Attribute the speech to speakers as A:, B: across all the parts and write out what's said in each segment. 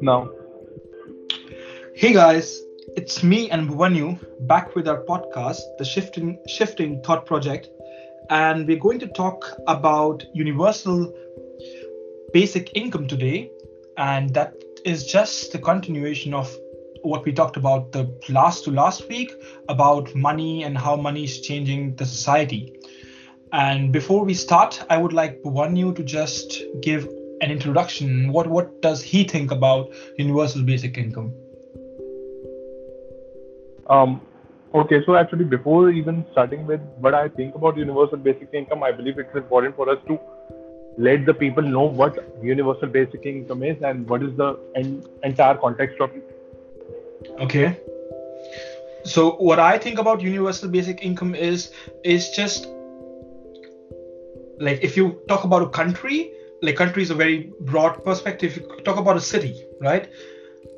A: Now,
B: Hey guys, it's me and Bhuvanyu back with our podcast, the Shifting Shifting Thought Project, and we're going to talk about universal basic income today, and that is just the continuation of what we talked about the last to last week about money and how money is changing the society. And before we start, I would like Bhuvanyu to just give an introduction. What what does he think about universal basic income?
A: um, okay, so actually, before even starting with what I think about universal basic income, I believe it's important for us to let the people know what universal basic income is and what is the en- entire context of it.
B: Okay. So what I think about universal basic income is is just like if you talk about a country, like country is a very broad perspective. You talk about a city, right?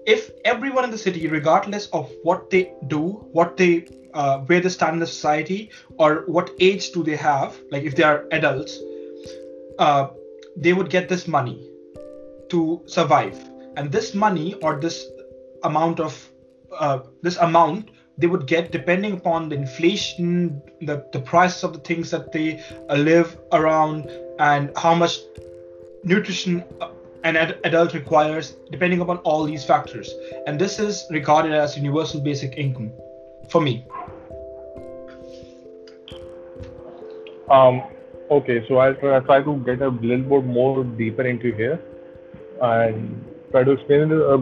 B: If everyone in the city, regardless of what they do, what they uh, where they stand in the society, or what age do they have, like if they are adults, uh, they would get this money to survive, and this money or this amount of uh, this amount they would get depending upon the inflation, the, the prices of the things that they uh, live around, and how much nutrition uh, an ad- adult requires, depending upon all these factors. And this is regarded as universal basic income for me.
A: Um, okay, so I'll try, try to get a little bit more deeper into here and try to explain it a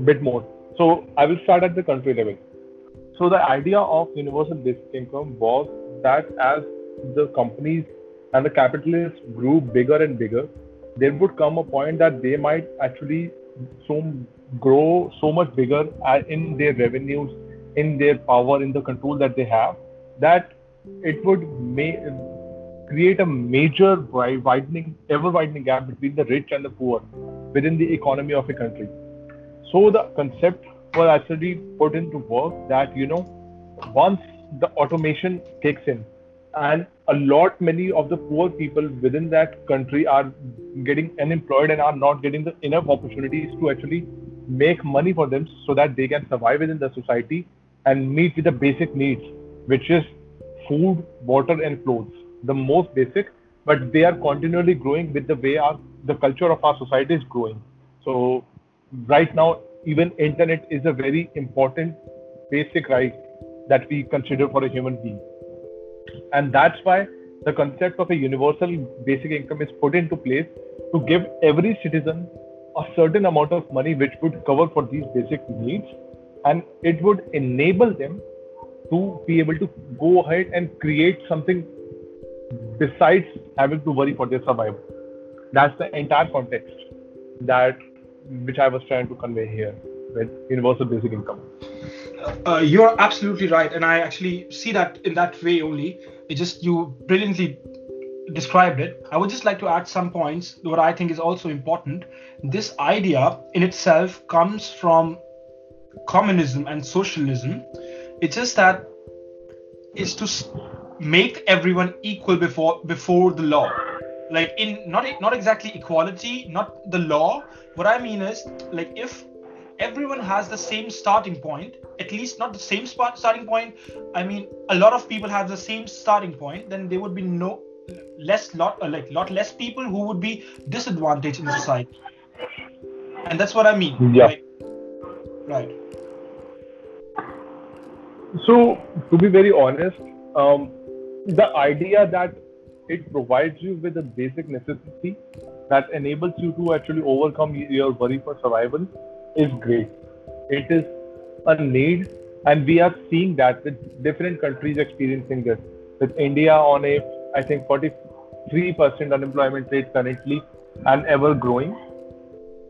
A: bit more. So I will start at the country level. So the idea of universal basic income was that as the companies and the capitalists grew bigger and bigger, there would come a point that they might actually so grow so much bigger uh, in their revenues, in their power, in the control that they have, that it would create a major widening, ever widening gap between the rich and the poor within the economy of a country. So the concept was actually put into work that you know once the automation kicks in and a lot many of the poor people within that country are getting unemployed and are not getting the enough opportunities to actually make money for them so that they can survive within the society and meet with the basic needs which is food water and clothes the most basic but they are continually growing with the way our the culture of our society is growing. So right now even internet is a very important basic right that we consider for a human being. And that's why the concept of a universal basic income is put into place to give every citizen a certain amount of money which would cover for these basic needs. And it would enable them to be able to go ahead and create something besides having to worry for their survival. That's the entire context that which i was trying to convey here with universal basic income
B: Uh, you're absolutely right, and I actually see that in that way only. It just you brilliantly described it. I would just like to add some points. What I think is also important. This idea in itself comes from communism and socialism. It's just that is to make everyone equal before before the law. Like in not not exactly equality, not the law. What I mean is like if everyone has the same starting point at least not the same spot starting point i mean a lot of people have the same starting point then there would be no less lot uh, like lot less people who would be disadvantaged in society and that's what i mean
A: Yeah.
B: Like, right
A: So, to be very honest, um, the idea that it provides you with a basic necessity that enables you to actually overcome your worry for survival is great. It is a need, and we are seeing that with different countries experiencing this. With India on a, I think, 43% unemployment rate currently and ever growing.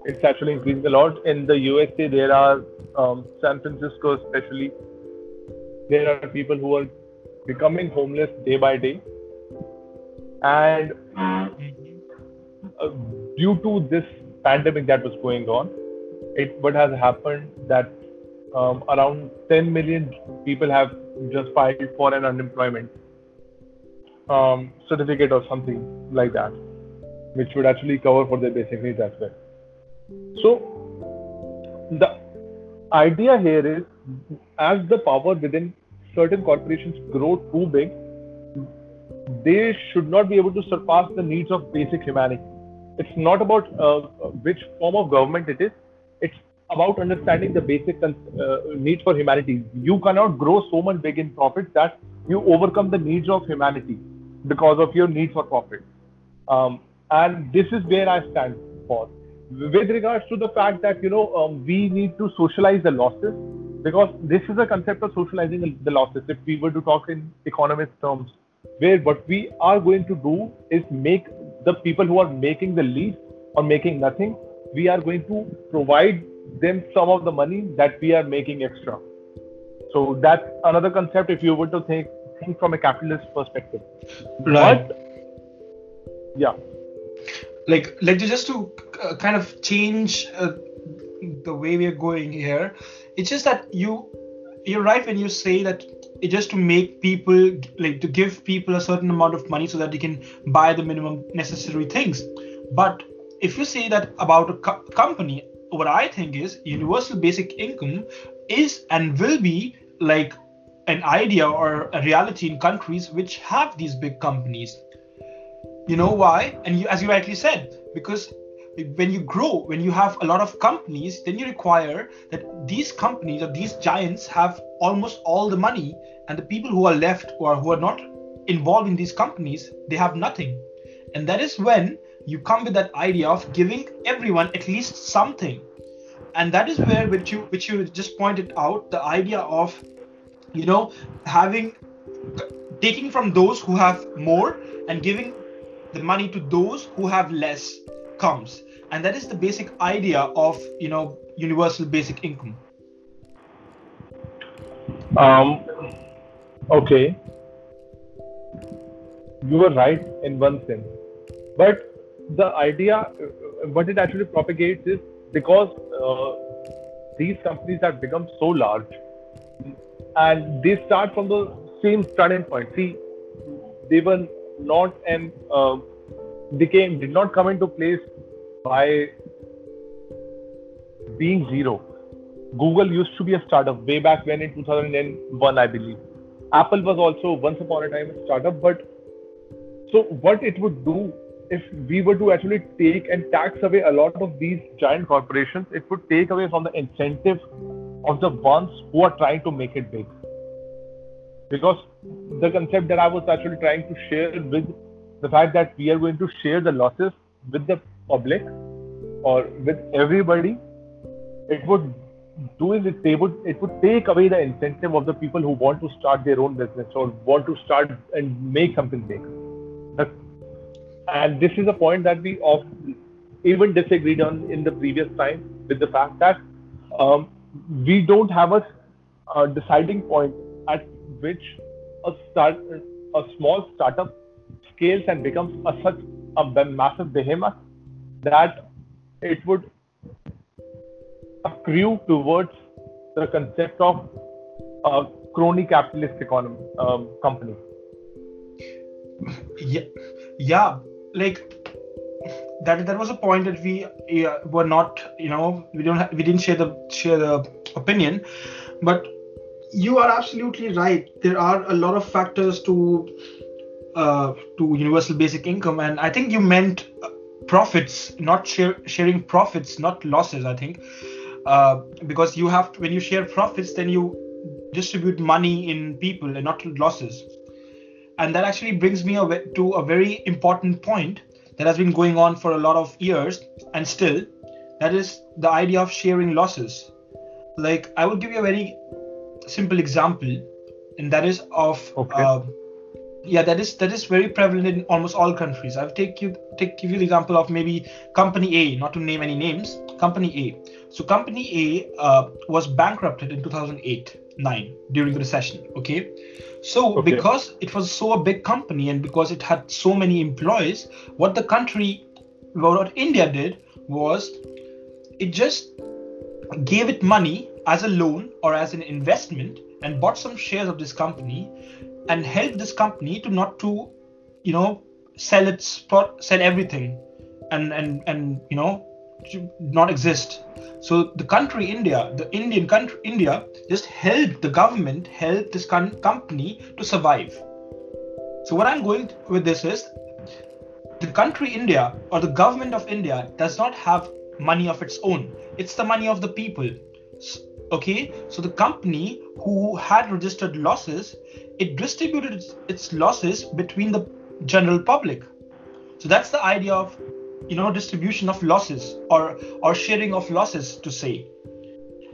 A: It's actually increasing a lot. In the USA, there are um, San Francisco, especially, there are people who are becoming homeless day by day and uh, due to this pandemic that was going on it what has happened that um, around 10 million people have just filed for an unemployment um, certificate or something like that, which would actually cover for their basic needs as well. So the idea here is as the power within certain corporations grow too big, they should not be able to surpass the needs of basic humanity. It's not about uh, which form of government it is. It's about understanding the basic uh, for humanity. You cannot grow so much big in profit that you overcome the needs of humanity because of your need for profit. Um, and this is where I stand for. With regards to the fact that you know um, we need to socialize the losses, because this is a concept of socializing the losses. If we were to talk in economist terms, where what we are going to do is make the people who are making the least or making nothing, we are going to provide them some of the money that we are making extra. So that's another concept if you were to think think from a capitalist perspective.
B: Right.
A: But, yeah.
B: Like, like just to uh, kind of change uh, the way we are going here, it's just that you you're right when you say that just to make people like to give people a certain amount of money so that they can buy the minimum necessary things. But if you say that about a co- company, what I think is universal basic income is and will be like an idea or a reality in countries which have these big companies. You know why? And you, as you rightly said, because when you grow, when you have a lot of companies, then you require that these companies or these giants have almost all the money, and the people who are left or who are not involved in these companies, they have nothing. And that is when you come with that idea of giving everyone at least something. And that is where which you which you just pointed out, the idea of you know having taking from those who have more and giving the money to those who have less comes. And that is the basic idea of you know universal basic income.
A: Um okay. You were right in one sense. But the idea what it actually propagates is because uh, these companies have become so large and they start from the same starting point. See, they were not an uh, they came did not come into place by being zero. Google used to be a startup way back when in 2001, I believe. Apple was also once upon a time a startup, but so what it would do if we were to actually take and tax away a lot of these giant corporations, it would take away from the incentive of the ones who are trying to make it big. Because the concept that I was actually trying to share with the fact that we are going to share the losses with the public or with everybody, it would do is it they would it would take away the incentive of the people who want to start their own business or want to start and make something big. And this is a point that we often even disagreed on in the previous time with the fact that um, we don't have a, a, deciding point at which a start a small startup scales and becomes a, such a massive behemoth that it would accrue towards the concept of a crony capitalist economy um, company.
B: Yeah, yeah, like that that was a point that we were not you know we don't we didn't share the share the opinion but you are absolutely right there are a lot of factors to uh, to universal basic income and i think you meant uh, profits not share, sharing profits not losses i think. Uh, because you have to, when you share profits then you distribute money in people and not losses. And that actually brings me to a very important point that has been going on for a lot of years and still that is the idea of sharing losses. Like i will give you a very simple example and that is of okay. uh, yeah that is that is very prevalent in almost all countries. I'll take you take give you the example of maybe company a not to name any names. Company a. So company a uh, was bankrupted in 2008 9 during the recession okay? So okay. because it was so a big company and because it had so many employees what the country what india did was it just gave it money as a loan or as an investment and bought some shares of this company and help this company to not to you know sell its sell everything and and and you know not exist. So the country india the indian country india just helped the government help this con- company to survive. So what i'm going with this is the country india or the government of india does not have money of its own. It's the money of the people okay so the company who had registered losses it distributed its losses between the general public. So that's the idea of you know distribution of losses or or sharing of losses to say.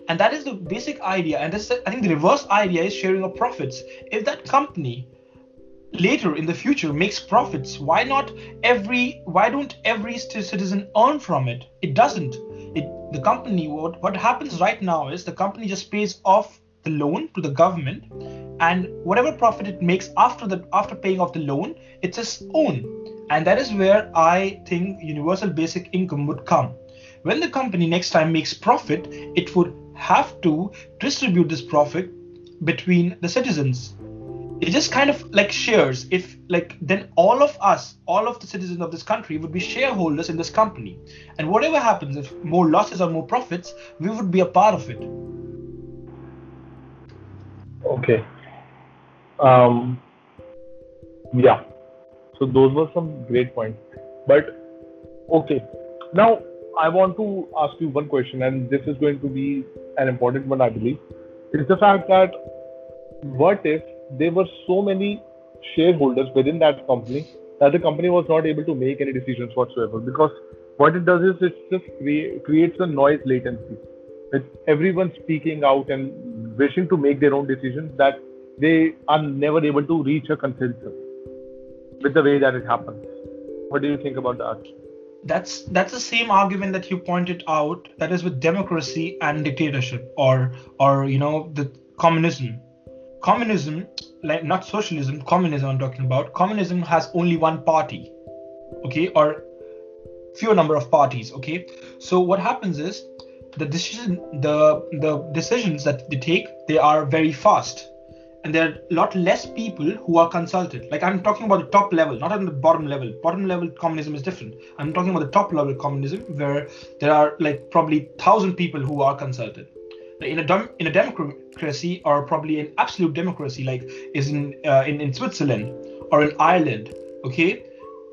B: And that is the basic idea and this i think the reverse idea is sharing of profits. If that company later in the future makes profits why not every why don't every citizen earn from it? It doesn't it the company what what happens right now is the company just pays off the loan to the government and whatever profit it makes after the after paying off the loan it's its own and that is where I think universal basic income would come. When the company next time makes profit, it would have to distribute this profit between the citizens. It just kind of like shares. If like then all of us, all of the citizens of this country would be shareholders in this company. And whatever happens, if more losses or more profits, we would be a part of it.
A: Okay. Um, yeah. So those were some great points. But okay, now I want to ask you one question, and this is going to be an important one, I believe. Is the fact that what if there were so many shareholders within that company that the company was not able to make any decisions whatsoever? Because what it does is it just cre- creates a noise latency with everyone speaking out and wishing to make their own decisions that they are never able to reach a consensus with the way that it happens. What do you think about that?
B: That's that's the same argument that you pointed out. That is with democracy and dictatorship, or or you know the communism. Communism, like not socialism, communism. I'm talking about. Communism has only one party, okay, or fewer number of parties. Okay, so what happens is the decision, the the decisions that they take, they are very fast and there are a lot less people who are consulted. Like I'm talking about the top level, not on the bottom level. Bottom level communism is different. I'm talking about the top level communism where there are like probably thousand people who are consulted. In a dem- in a democracy or probably an absolute democracy like is in uh, in in Switzerland or in Ireland, okay,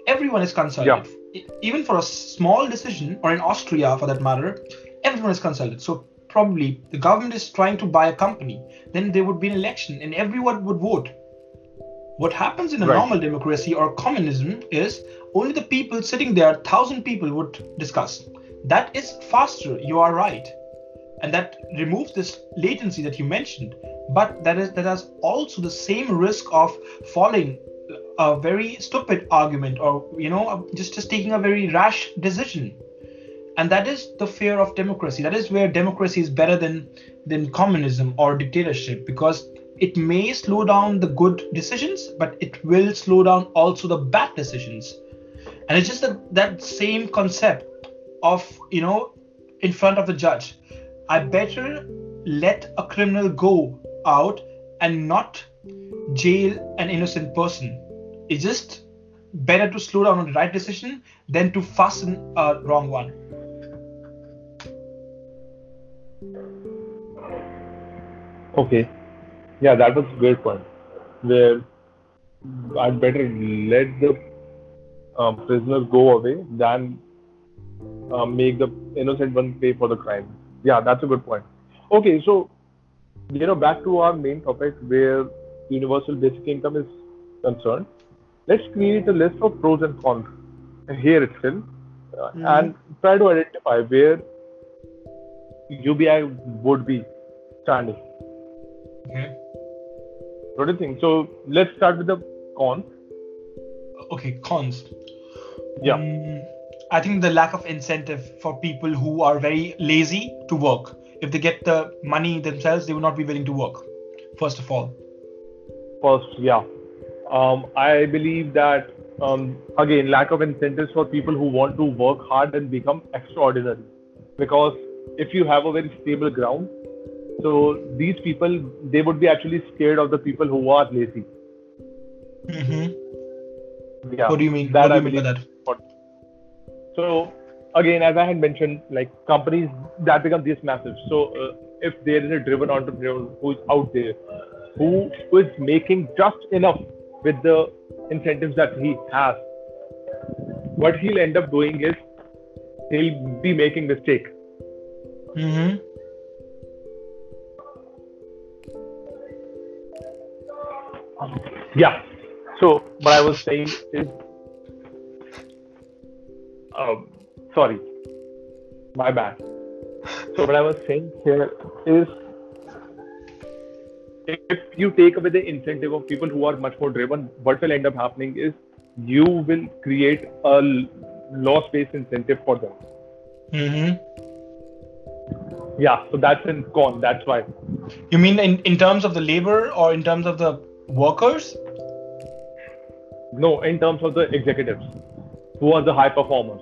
B: everyone is consulted. Yeah. Even for a small decision, or in Austria for that matter, everyone is consulted. So probably the government is trying to buy a company, then there would be an election and everyone would vote. What happens in a right. normal democracy or communism is only the people sitting there, thousand people would discuss. That is faster, you are right. And that removes this latency that you mentioned. But that is that has also the same risk of falling uh, a very stupid argument or you know uh, just just taking a very rash decision. And that is the fear of democracy. That is where democracy is better than than communism or dictatorship because it may slow down the good decisions but it will slow down also the bad decisions. And it's just that, that same concept of you know in front of the judge i better let a criminal go out and not jail an innocent person it's just better to slow down on the right decision than to fasten a wrong one
A: Okay. Yeah, that was a great point. Where I'd better let the um, prisoners go away than um, make the innocent one pay for the crime. Yeah, that's a good point. Okay, so you know, back to our main topic where universal basic income is concerned. Let's create a list of pros and cons here itself uh, mm-hmm. and try to identify where UBI would be standing.
B: Okay.
A: What do you think? So let's start with the cons.
B: Okay, cons.
A: Yeah. Um,
B: I think the lack of incentive for people who are very lazy to work. If they get the money themselves, they will not be willing to work. First of all.
A: First, yeah. Um, I believe that um, again, lack of incentives for people who want to work hard and become extraordinary. Because if you have a very stable ground, so these people, they would be actually scared of the people who are lazy.
B: Mm-hmm.
A: Yeah.
B: What do you mean?
A: That
B: what do
A: I
B: you mean by that?
A: So again, as I had mentioned, like companies that become this massive. So uh, if there is a driven entrepreneur who's out there, who is making just enough with the incentives that he has, what he'll end up doing is he'll be making mistake.
B: Mm-hmm.
A: Yeah. So what I was saying is, um, sorry, my bad. So what I was saying here is, if you take away the incentive of people who are much more driven, what will end up happening is you will create a loss-based incentive for them.
B: Mm-hmm.
A: Yeah. So that's in con. That's why.
B: You mean in, in terms of the labor or in terms of the workers?
A: No, in terms of the executives, who are the high performers,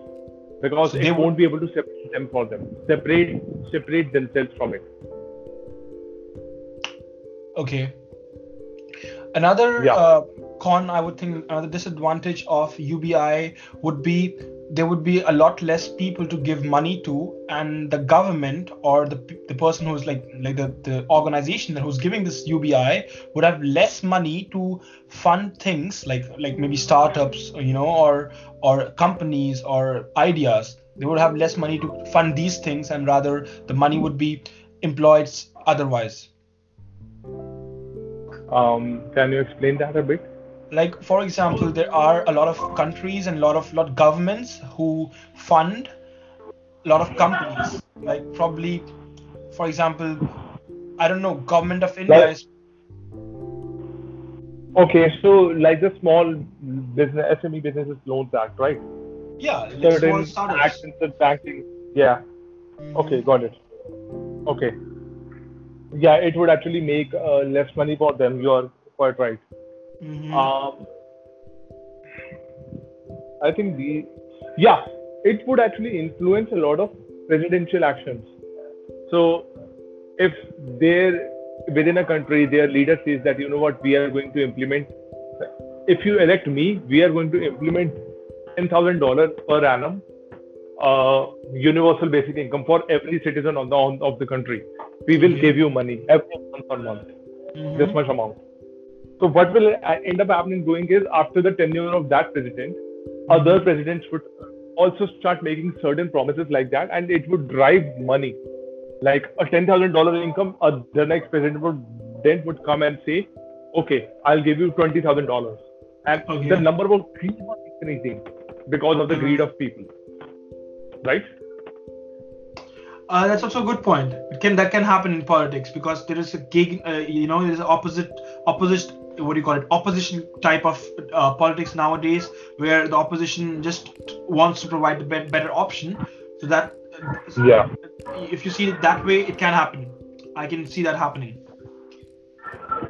A: because
B: So they
A: won't be able to separate them from them, separate separate themselves from it.
B: Okay. Another
A: Yeah.
B: uh, con, I would think, another disadvantage of UBI would be there would be a lot less people to give money to, and the government or the the person who's like like the, the organization that who's giving this UBI would have less money to fund things like like maybe startups, you know, or or companies or ideas. They would have less money to fund these things, and rather the money would be employed otherwise.
A: Um, can you explain that a bit?
B: Like for example there are a lot of countries and a lot of lot governments who fund a lot of companies like probably for example i don't know government of india
A: Like-
B: is
A: Okay, so like the small business SME businesses loans act, right?
B: yeah like
A: Certain acts in the banking. Yeah.
B: Mhm.
A: Okay, got it. Okay. Yeah, it would actually make uh, less money for them. You are quite right.
B: Mhm.
A: Um, I think the yeah, it would actually influence a lot of presidential actions. So if there within a country their leader says that you know what we are going to implement if you elect me we are going to implement ten thousand dollars per annum uh, universal basic income for every citizen on the of the country we will
B: Okay.
A: give you money every month on month
B: Mhm.
A: this much amount. So what will uh, end up happening doing is after the tenure of that president, other presidents would also start making certain promises like that, and it would drive money. Like a ten thousand dollar income, uh, the next president would then would come and say, "Okay, I'll give you twenty thousand dollars," and
B: Okay.
A: the number will keep on increasing because of the greed of people, right?
B: Uh, that's also a good point. It can that can happen in politics because there is a gig, uh, you know, there's opposite opposite what do you call it opposition type of uh, politics nowadays where the opposition just wants to provide the bet- better option so that
A: Yeah.
B: if you see it that way it can happen i can see that happening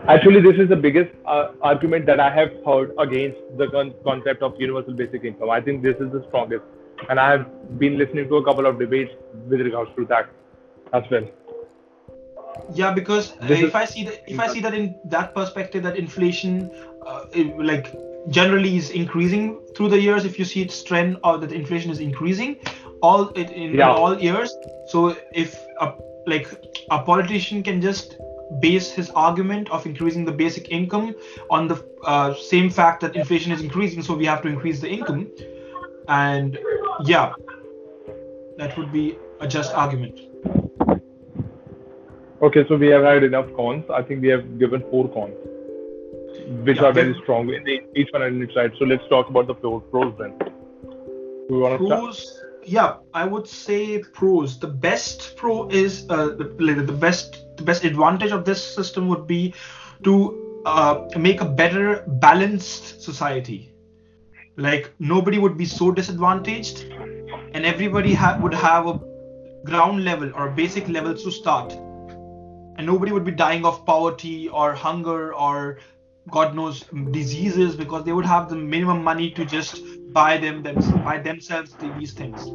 A: Actually, this is the biggest uh, argument that I have heard against the con- concept of universal basic income. I think this is the strongest, and I have been listening to a couple of debates with regards to that as well.
B: Yeah because uh, if
A: is-
B: i see that if i see that in that perspective that inflation uh, it, like generally is increasing through the years if you see its trend or that inflation is increasing all it in, in
A: Yeah.
B: all years so if a, like a politician can just base his argument of increasing the basic income on the uh, same fact that inflation is increasing so we have to increase the income and yeah that would be a just argument
A: Okay, so we have had enough cons. I think we have given four cons, which
B: Yeah,
A: are very strong in the, each one on its side. So let's talk about the pros, pros then. Do you want to start?
B: pros yeah i would say pros the best pro is uh, the, the best the best advantage of this system would be to uh, make a better balanced society like nobody would be so disadvantaged and everybody ha- would have a ground level or basic level to start and nobody would be dying of poverty or hunger or god knows diseases because they would have the minimum money to just buy them, them buy themselves these things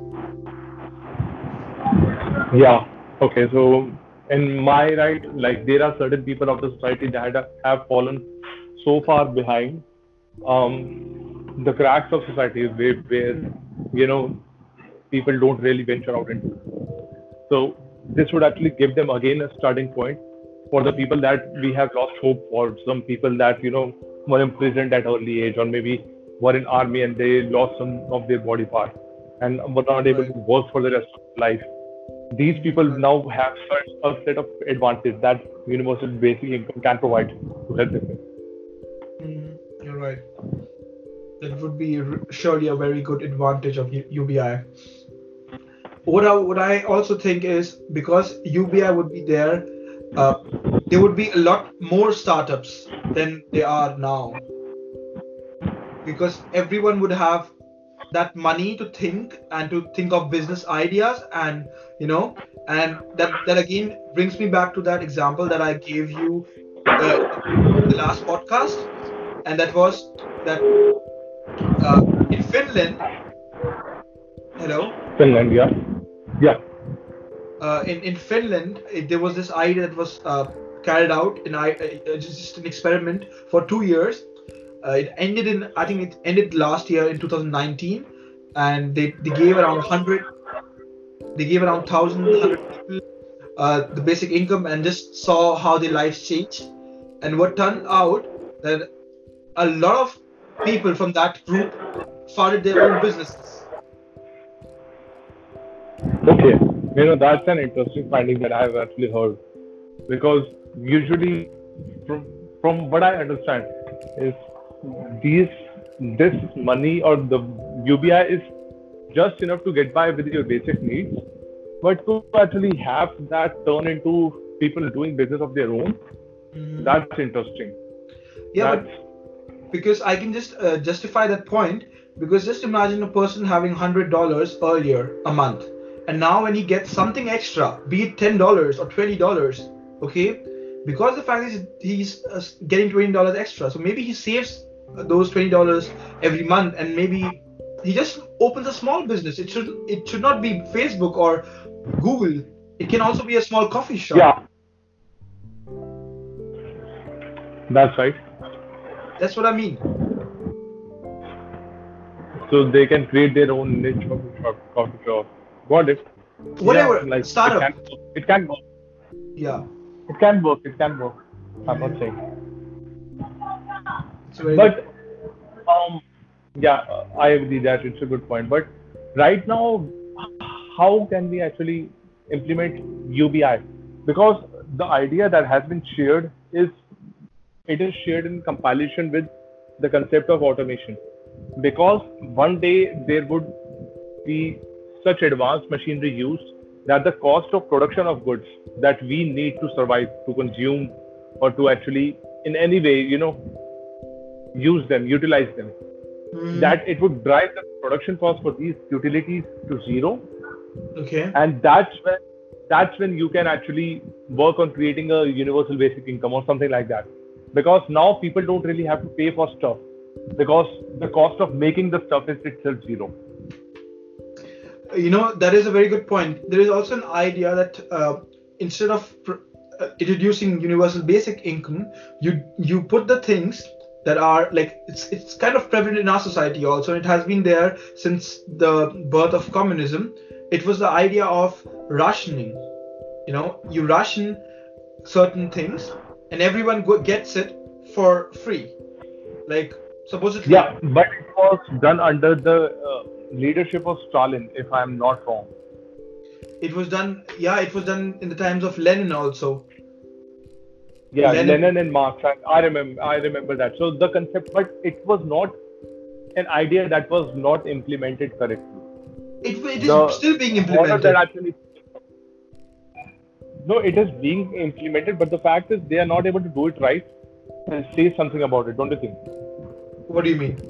A: Yeah. Okay. So in my right, like there are certain people of the society that have fallen so far behind. Um, the cracks of society where, where you know people don't really venture out into. So this would actually give them again a starting point for the people that we have lost hope for. Some people that you know were imprisoned at early age, or maybe were in army and they lost some of their body parts and were not able to work for the rest of life. These people now have such a set of advantages that universal basic income can provide to help them.
B: Mm, you're right. That would be surely a very good advantage of UBI. What I, what I also think is because UBI would be there, uh, there would be a lot more startups than there are now. Because everyone would have that money to think and to think of business ideas and you know and that that again brings me back to that example that i gave you uh, the last podcast. And that was that uh, in finland hello?
A: Finland yeah yeah
B: uh, in in finland it, there was this idea that was uh, carried out in I, uh, just an experiment for two years uh, it ended in I think it ended last year in 2019, and they, they gave around 100 they gave around 1000 people uh, the basic income and just saw how their lives changed. And what turned out that a lot of people from that group started their own businesses.
A: Okay, you know that's an interesting finding that I've actually heard because usually from from what I understand is these this money or the UBI is just enough to get by with your basic needs, but to actually have that turn into people doing business of their own, mm-hmm. that's interesting.
B: Yeah, that's, but because I can just uh, justify that point because just imagine a person having hundred dollars earlier a month, and now when he gets something extra, be it ten dollars or twenty dollars, okay, because the fact is he's uh, getting twenty dollars extra, so maybe he saves those twenty dollars every month, and maybe he just opens a small business. It should it should not be Facebook or Google. It can also be a small coffee shop.
A: Yeah, that's right.
B: That's what I mean.
A: So they can create their own niche coffee shop. Coffee shop. Got it.
B: Whatever. Yeah, like startup.
A: It can, it can work.
B: Yeah.
A: It can work. It can work. I'm not saying but um, yeah, I agree that it's a good point. But right now, how can we actually implement UBI? Because the idea that has been shared is it is shared in compilation with the concept of automation. Because one day there would be such advanced machinery used that the cost of production of goods that we need to survive, to consume, or to actually in any way, you know, use them, utilize them. Mm. That it would drive the production cost for these utilities to zero.
B: Okay.
A: And that's when that's when you can actually work on creating a universal basic income or something like that. Because now people don't really have to pay for stuff because the cost of making the stuff is itself zero.
B: You know that is a very good point. There is also an idea that uh, instead of pr- uh, introducing universal basic income, you you put the things that are like it's it's kind of prevalent in our society also it has been there since the birth of communism. It was the idea of rationing. You know you ration certain things and everyone go- gets it for free. Like supposedly
A: yeah but it was done under the uh, leadership of stalin if i'm not wrong
B: it was done yeah it was done in the times of lenin also
A: yeah, Lenin, Lenin and Marx. I, I remember. I remember that. So the concept, but it was not an idea that was not implemented correctly.
B: It, it is the still being implemented. Actually,
A: no, it is being implemented, but the fact is they are not able to do it right. And say something about it, don't you think?
B: What do you mean?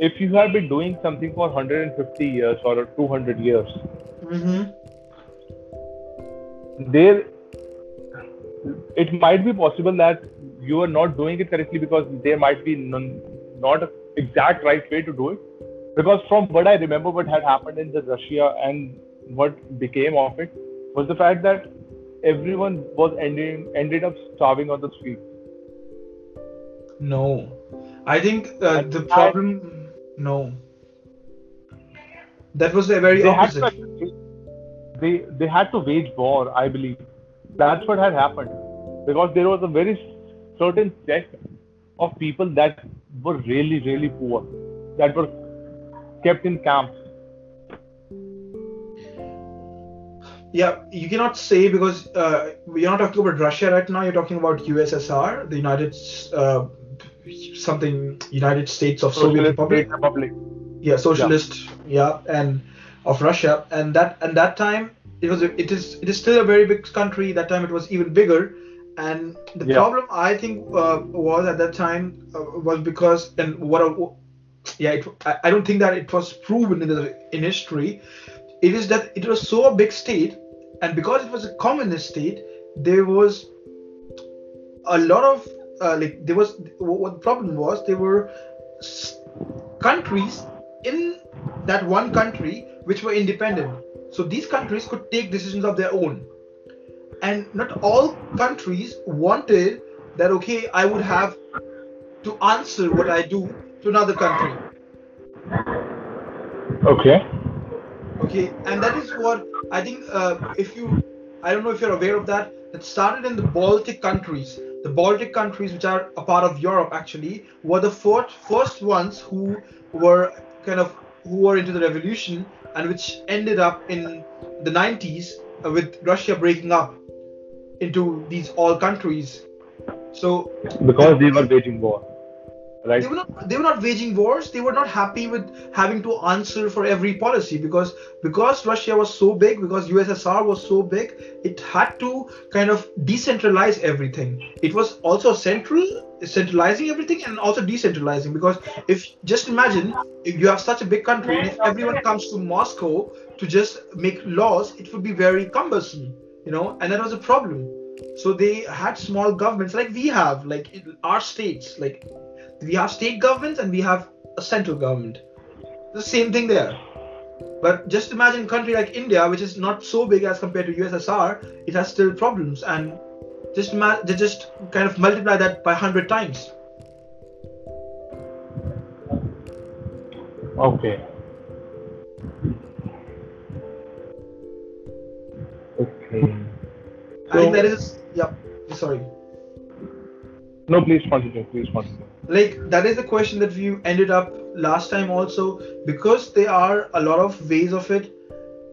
A: If you have been doing something for 150 years or 200 years,
B: mm-hmm.
A: there it might be possible that you are not doing it correctly because there might be non, not a exact right way to do it. Because from what i remember what had happened in the russia and what became of it was the fact that everyone was ending ended up starving on the street.
B: No. I think uh, the problem, no. That was the very
A: they
B: opposite.
A: Had to, they they had to wage war, I believe. That's what had happened because there was a very certain set of people that were really really poor, that were kept in camps.
B: Yeah, you cannot say because uh, you're not talking about Russia right now. You're talking about USSR, the United uh, something United States of Soviet Republic.
A: Republic.
B: Yeah, socialist. Yeah. yeah, and of Russia, and that and that time it was it is it is still a very big country. That time it was even bigger, and the yeah. problem I think uh, was at that time uh, was because and what a, yeah it, I don't think that it was proven in the in history. It is that it was so a big state, and because it was a communist state, there was a lot of uh, like there was what the problem was there were countries in that one country which were independent. So these countries could take decisions of their own. And not all countries wanted that okay i would have to answer what i do to another country.
A: Okay.
B: Okay and that is what i think uh, if you i don't know if you're aware of that that started in the baltic countries the baltic countries which are a part of europe actually were the first first ones who were kind of who were into the revolution and which ended up in the 90s uh, with russia breaking up into these all countries. So
A: because they were waging war right.
B: They were not they were not waging wars. They were not happy with having to answer for every policy because because russia was so big because ussr was so big it had to kind of decentralize everything. It was also central centralizing everything and also decentralizing because if just imagine if you have such a big country and if everyone comes to moscow to just make laws it would be very cumbersome you know and that was a problem. So they had small governments like we have like our states like we have state governments and we have a central government. The same thing there. But just imagine a country like India, which is not so big as compared to USSR, it has still problems, and just ma- they just kind of multiply that by hundred times.
A: Okay. Okay.
B: I think that is. Yeah. Sorry.
A: No, please continue. Please continue
B: like that is the question that we ended up last time also. Because there are a lot of ways of it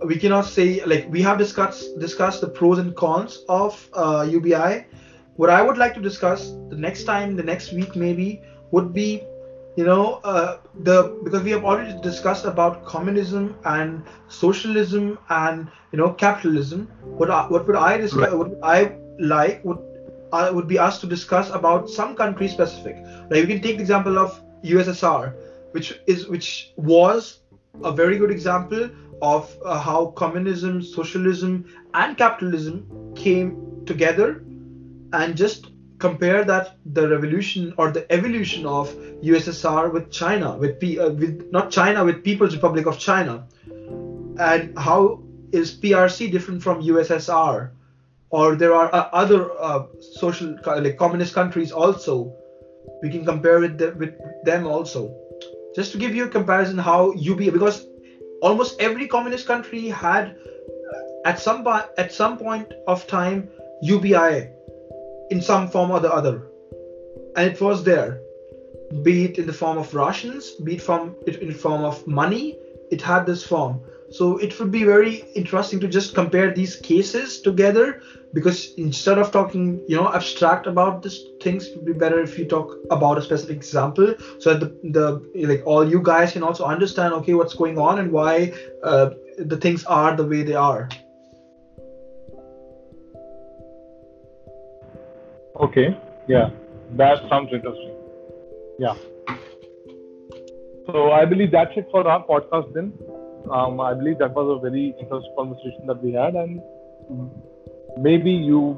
B: we cannot say like we have discussed discussed the pros and cons of uh, ubi what i would like to discuss the next time the next week maybe would be you know uh, the because we have already discussed about communism and socialism and you know capitalism. What I, what would i discuss right. what i like would uh, would be asked to discuss about some country specific. Like we can take the example of USSR, which is which was a very good example of uh, how communism, socialism, and capitalism came together, and just compare that the revolution or the evolution of USSR with China, with, P, uh, with not China, with People's Republic of China, and how is PRC different from USSR? Or there are uh, other uh, social like communist countries also. We can compare with them, with them also. Just to give you a comparison how UBI because almost every communist country had at some at some point of time UBI in some form or the other. And it was there. Be it in the form of rations be it from it in form of money it had this form. So it would be very interesting to just compare these cases together because instead of talking, you know, abstract about these things, it would be better if you talk about a specific example so that the, the like all you guys can also understand okay what's going on and why uh, the things are the way they are.
A: Okay. Yeah, that sounds interesting. Yeah. So I believe that's it for our podcast then um, I believe that was a very interesting conversation that we had, and maybe you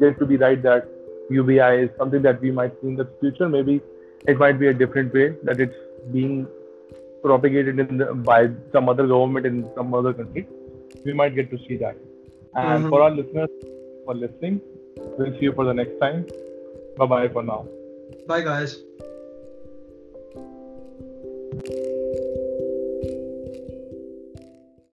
A: get to be right that UBI is something that we might see in the future. Maybe it might be a different way that it's being propagated the, by some other government in some other country. We might get to see that. And mm-hmm. for our listeners for listening, we'll see you for the next time. Bye bye for now.
B: Bye, guys.